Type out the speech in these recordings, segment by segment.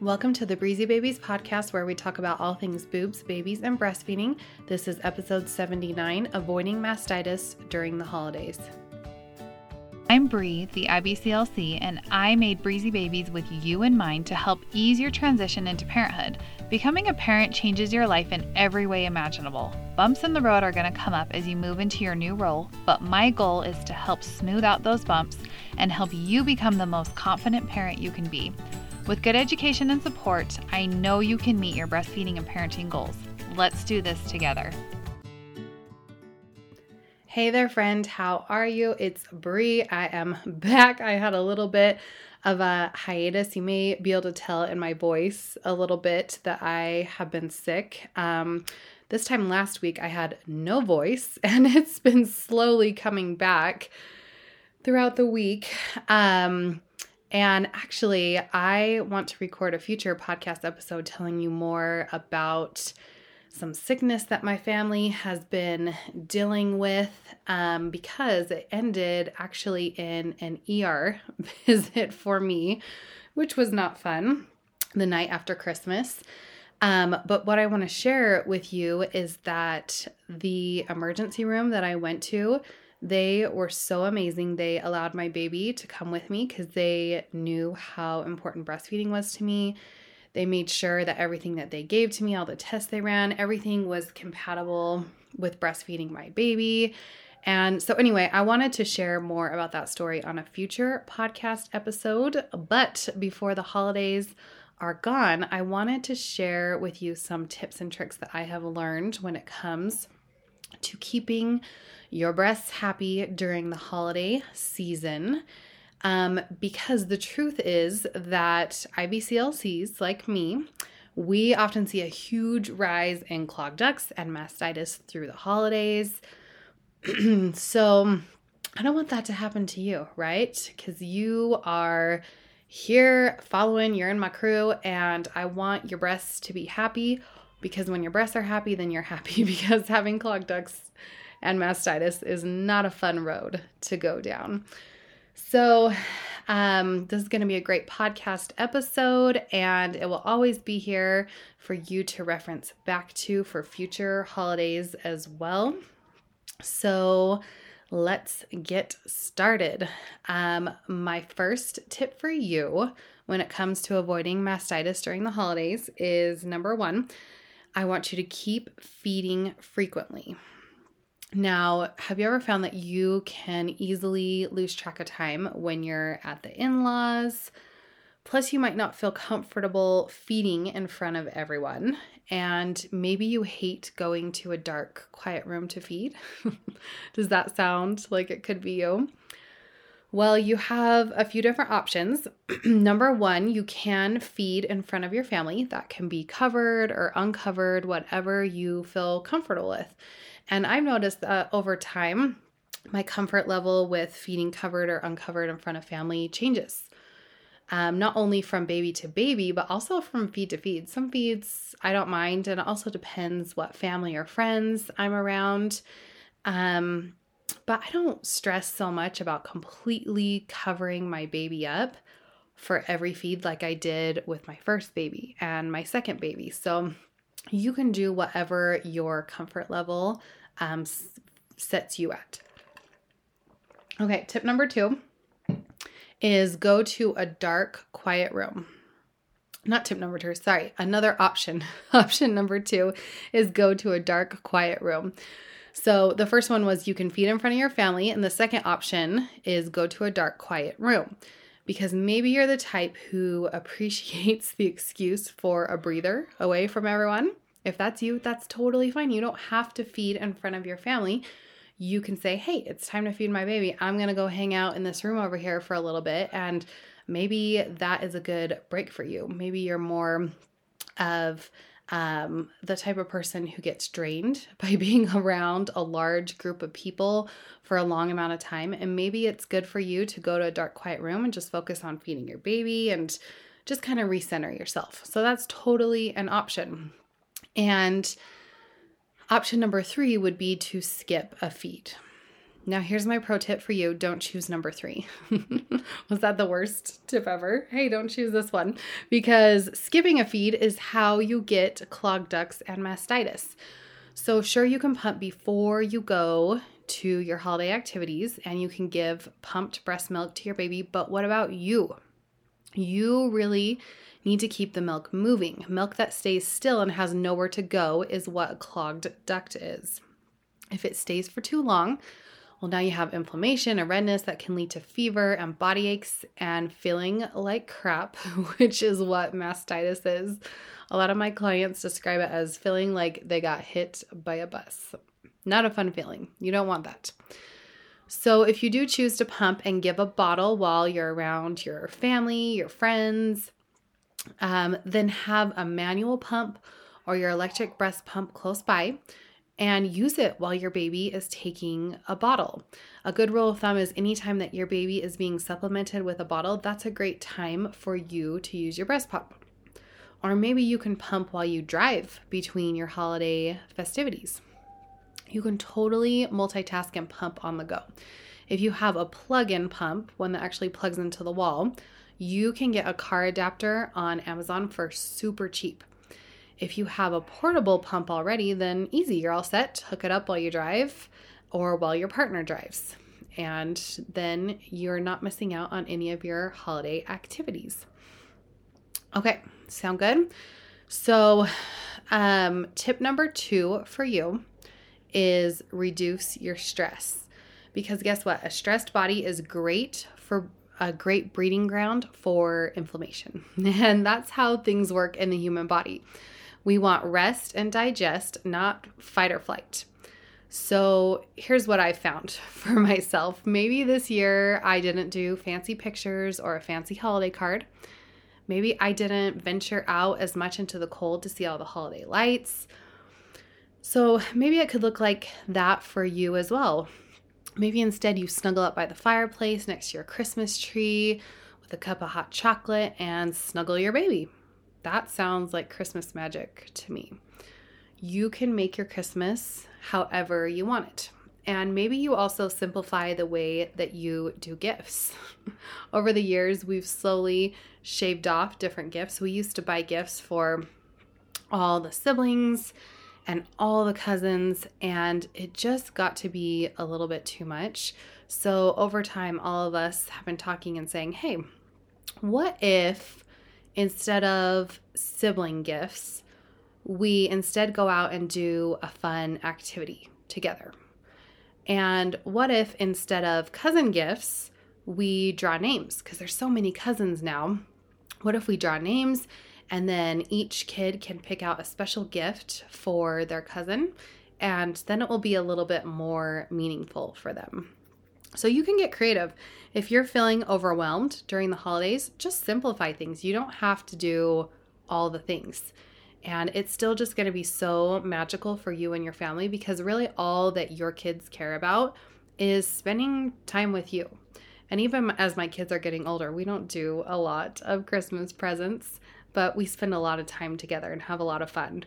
Welcome to the Breezy Babies podcast, where we talk about all things boobs, babies, and breastfeeding. This is episode 79 Avoiding Mastitis During the Holidays. I'm Bree, the IBCLC, and I made Breezy Babies with you in mind to help ease your transition into parenthood. Becoming a parent changes your life in every way imaginable. Bumps in the road are going to come up as you move into your new role, but my goal is to help smooth out those bumps and help you become the most confident parent you can be. With good education and support, I know you can meet your breastfeeding and parenting goals. Let's do this together. Hey there, friend. How are you? It's Bree. I am back. I had a little bit of a hiatus. You may be able to tell in my voice a little bit that I have been sick. Um, this time last week, I had no voice, and it's been slowly coming back throughout the week. Um, and actually, I want to record a future podcast episode telling you more about some sickness that my family has been dealing with um, because it ended actually in an ER visit for me, which was not fun the night after Christmas. Um, but what I want to share with you is that the emergency room that I went to they were so amazing. They allowed my baby to come with me because they knew how important breastfeeding was to me. They made sure that everything that they gave to me, all the tests they ran, everything was compatible with breastfeeding my baby. And so, anyway, I wanted to share more about that story on a future podcast episode. But before the holidays are gone, I wanted to share with you some tips and tricks that I have learned when it comes to keeping your breasts happy during the holiday season. Um, because the truth is that IBCLCs like me, we often see a huge rise in clogged ducts and mastitis through the holidays. so I don't want that to happen to you, right? Because you are here following, you're in my crew, and I want your breasts to be happy because when your breasts are happy, then you're happy because having clogged ducts and mastitis is not a fun road to go down. So, um, this is going to be a great podcast episode, and it will always be here for you to reference back to for future holidays as well. So, let's get started. Um, my first tip for you when it comes to avoiding mastitis during the holidays is number one, I want you to keep feeding frequently. Now, have you ever found that you can easily lose track of time when you're at the in laws? Plus, you might not feel comfortable feeding in front of everyone. And maybe you hate going to a dark, quiet room to feed. Does that sound like it could be you? Well, you have a few different options. Number one, you can feed in front of your family. That can be covered or uncovered, whatever you feel comfortable with. And I've noticed that over time, my comfort level with feeding covered or uncovered in front of family changes. Um, not only from baby to baby, but also from feed to feed. Some feeds I don't mind, and it also depends what family or friends I'm around. Um, but I don't stress so much about completely covering my baby up for every feed like I did with my first baby and my second baby. So you can do whatever your comfort level um, sets you at. Okay, tip number two is go to a dark, quiet room. Not tip number two, sorry, another option. option number two is go to a dark, quiet room. So the first one was you can feed in front of your family, and the second option is go to a dark, quiet room. Because maybe you're the type who appreciates the excuse for a breather away from everyone. If that's you, that's totally fine. You don't have to feed in front of your family. You can say, hey, it's time to feed my baby. I'm to go hang out in this room over here for a little bit. And maybe that is a good break for you. Maybe you're more of um, the type of person who gets drained by being around a large group of people for a long amount of time. And maybe it's good for you to go to a dark, quiet room and just focus on feeding your baby and just kind of recenter yourself. So that's totally an option. And option number three would be to skip a feed. Now, here's my pro tip for you don't choose number three. Was that the worst tip ever? Hey, don't choose this one because skipping a feed is how you get clogged ducts and mastitis. So, sure, you can pump before you go to your holiday activities and you can give pumped breast milk to your baby, but what about you? You really need to keep the milk moving. Milk that stays still and has nowhere to go is what a clogged duct is. If it stays for too long, well, now you have inflammation and redness that can lead to fever and body aches and feeling like crap, which is what mastitis is. A lot of my clients describe it as feeling like they got hit by a bus. Not a fun feeling. You don't want that. So, if you do choose to pump and give a bottle while you're around your family, your friends, um, then have a manual pump or your electric breast pump close by and use it while your baby is taking a bottle. A good rule of thumb is anytime that your baby is being supplemented with a bottle, that's a great time for you to use your breast pump. Or maybe you can pump while you drive between your holiday festivities. You can totally multitask and pump on the go. If you have a plug in pump, one that actually plugs into the wall, you can get a car adapter on Amazon for super cheap. If you have a portable pump already, then easy, you're all set. Hook it up while you drive or while your partner drives. And then you're not missing out on any of your holiday activities. Okay, sound good? So, um, tip number two for you is reduce your stress. Because guess what? A stressed body is great for a great breeding ground for inflammation. And that's how things work in the human body. We want rest and digest, not fight or flight. So here's what I found for myself. Maybe this year I didn't do fancy pictures or a fancy holiday card. Maybe I didn't venture out as much into the cold to see all the holiday lights. So maybe it could look like that for you as well. Maybe instead you snuggle up by the fireplace next to your Christmas tree with a cup of hot chocolate and snuggle your baby. That sounds like Christmas magic to me. You can make your Christmas however you want it. And maybe you also simplify the way that you do gifts. Over the years, we've slowly shaved off different gifts. We used to buy gifts for all the siblings and all the cousins, and it just got to be a little bit too much. So, over time, all of us have been talking and saying, hey, what if instead of sibling gifts, we instead go out and do a fun activity together? And what if instead of cousin gifts, we draw names? Because there's so many cousins now. What if we draw names and then each kid can pick out a special gift for their cousin? And then it will be a little bit more meaningful for them. So you can get creative. If you're feeling overwhelmed during the holidays, just simplify things. You don't have to do all the things. And it's still just going to be so magical for you and your family because really all that your kids care about is spending time with you. And even as my kids are getting older, we don't do a lot of Christmas presents, but we spend a lot of time together and have a lot of fun.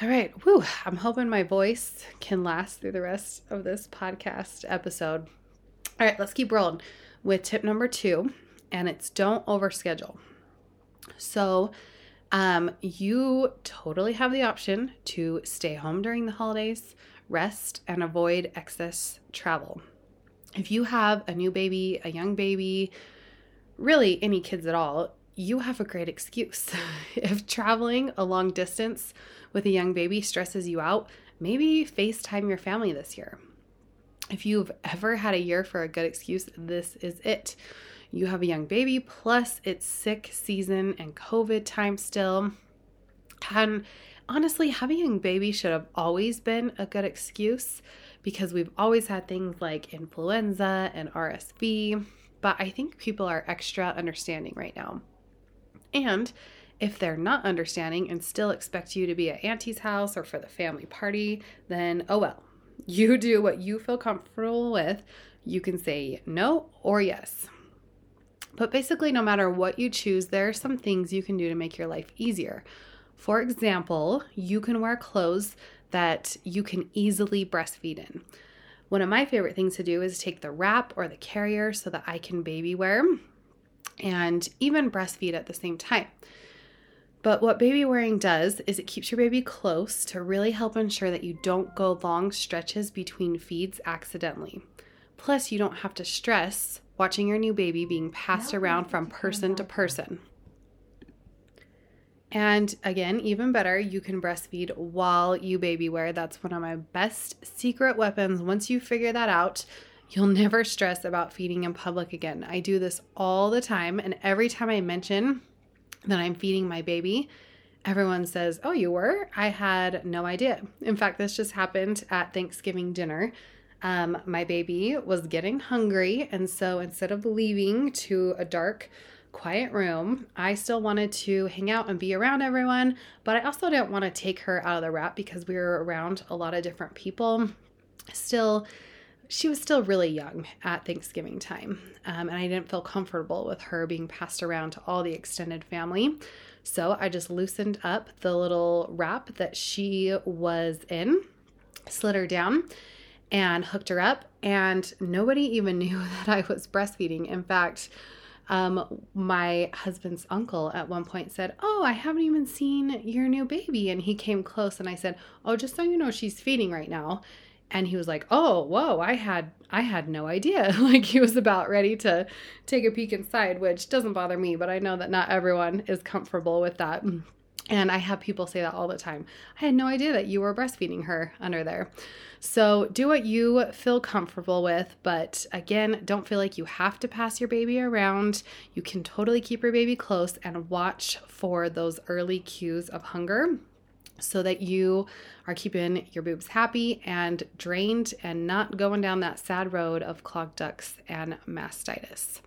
All right, whew, I'm hoping my voice can last through the rest of this podcast episode. All right, let's keep rolling with tip number two, and it's don't overschedule. So, um, you totally have the option to stay home during the holidays, rest, and avoid excess travel. If you have a new baby, a young baby, really any kids at all, you have a great excuse. if traveling a long distance with a young baby stresses you out, maybe FaceTime your family this year. If you've ever had a year for a good excuse, this is it. You have a young baby, plus it's sick season and COVID time still. And honestly, having a young baby should have always been a good excuse because we've always had things like influenza and RSV. But I think people are extra understanding right now. And if they're not understanding and still expect you to be at Auntie's house or for the family party, then oh well. You do what you feel comfortable with. You can say no or yes. But basically, no matter what you choose, there are some things you can do to make your life easier. For example, you can wear clothes that you can easily breastfeed in. One of my favorite things to do is take the wrap or the carrier so that I can baby wear and even breastfeed at the same time. But what baby wearing does is it keeps your baby close to really help ensure that you don't go long stretches between feeds accidentally. Plus, you don't have to stress watching your new baby being passed around from person to person. And again, even better, you can breastfeed while you baby wear. That's one of my best secret weapons. Once you figure that out, you'll never stress about feeding in public again. I do this all the time, and every time I mention that I'm feeding my baby, everyone says, Oh, you were? I had no idea. In fact, this just happened at Thanksgiving dinner. Um, my baby was getting hungry, and so instead of leaving to a dark, quiet room, I still wanted to hang out and be around everyone, but I also didn't want to take her out of the wrap because we were around a lot of different people. Still, she was still really young at Thanksgiving time, um, and I didn't feel comfortable with her being passed around to all the extended family. So I just loosened up the little wrap that she was in, slid her down, and hooked her up. And nobody even knew that I was breastfeeding. In fact, um, my husband's uncle at one point said, Oh, I haven't even seen your new baby. And he came close and I said, Oh, just so you know, she's feeding right now and he was like oh whoa i had i had no idea. Like he was about ready to take a peek inside which doesn't bother me but i know that not everyone is comfortable with that. And i have people say that all the time. I had no idea that you were breastfeeding her under there. So do what you feel comfortable with but again don't feel like you have to pass your baby around. You can totally keep your baby close and watch for those early cues of hunger so that you are keeping your boobs happy and drained and not going down that sad road of clogged ducts and mastitis.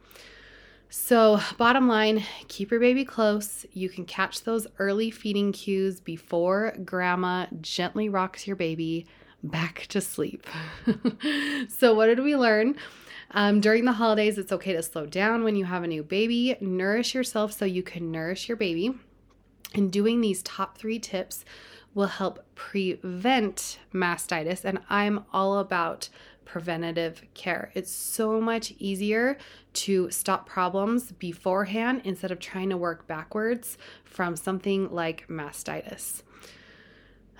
So, bottom line, keep your baby close. You can catch those early feeding cues before grandma gently rocks your baby back to sleep. so, what did we learn? Um, during the holidays, it's okay to slow down when you have a new baby. Nourish yourself so you can nourish your baby. And doing these top three tips will help prevent mastitis. And I'm all about preventative care. It's so much easier to stop problems beforehand instead of trying to work backwards from something like mastitis.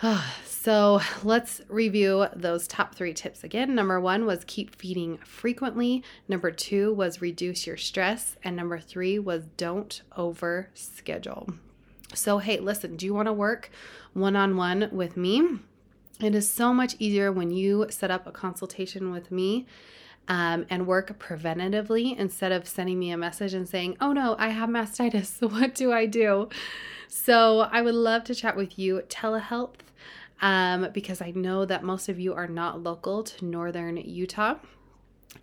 So let's review those top three tips again. Number one was keep feeding frequently. Number two was reduce your stress. And number three was don't over schedule. So, hey, listen, do you want to work one on one with me? It is so much easier when you set up a consultation with me um, and work preventatively instead of sending me a message and saying, oh no, I have mastitis. What do I do? So, I would love to chat with you telehealth um, because I know that most of you are not local to northern Utah.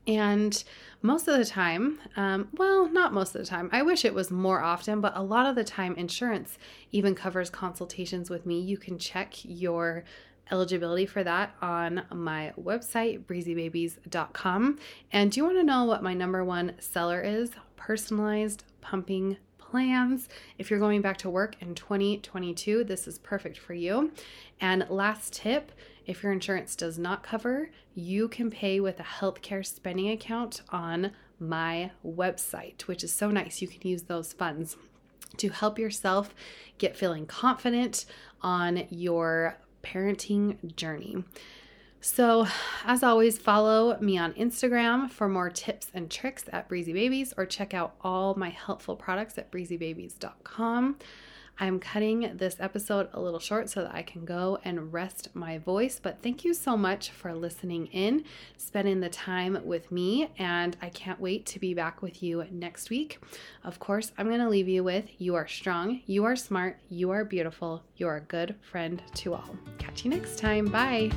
And most of the time, um, well, not most of the time, I wish it was more often, but a lot of the time, insurance even covers consultations with me. You can check your eligibility for that on my website, breezybabies.com. And do you want to know what my number one seller is? Personalized pumping plans. If you're going back to work in 2022, this is perfect for you. And last tip if your insurance does not cover, you can pay with a healthcare spending account on my website, which is so nice. You can use those funds to help yourself get feeling confident on your parenting journey. So, as always, follow me on Instagram for more tips and tricks at Breezy Babies or check out all my helpful products at breezybabies.com. I'm cutting this episode a little short so that I can go and rest my voice. But thank you so much for listening in, spending the time with me, and I can't wait to be back with you next week. Of course, I'm going to leave you with you are strong, you are smart, you are beautiful, you are a good friend to all. Catch you next time. Bye.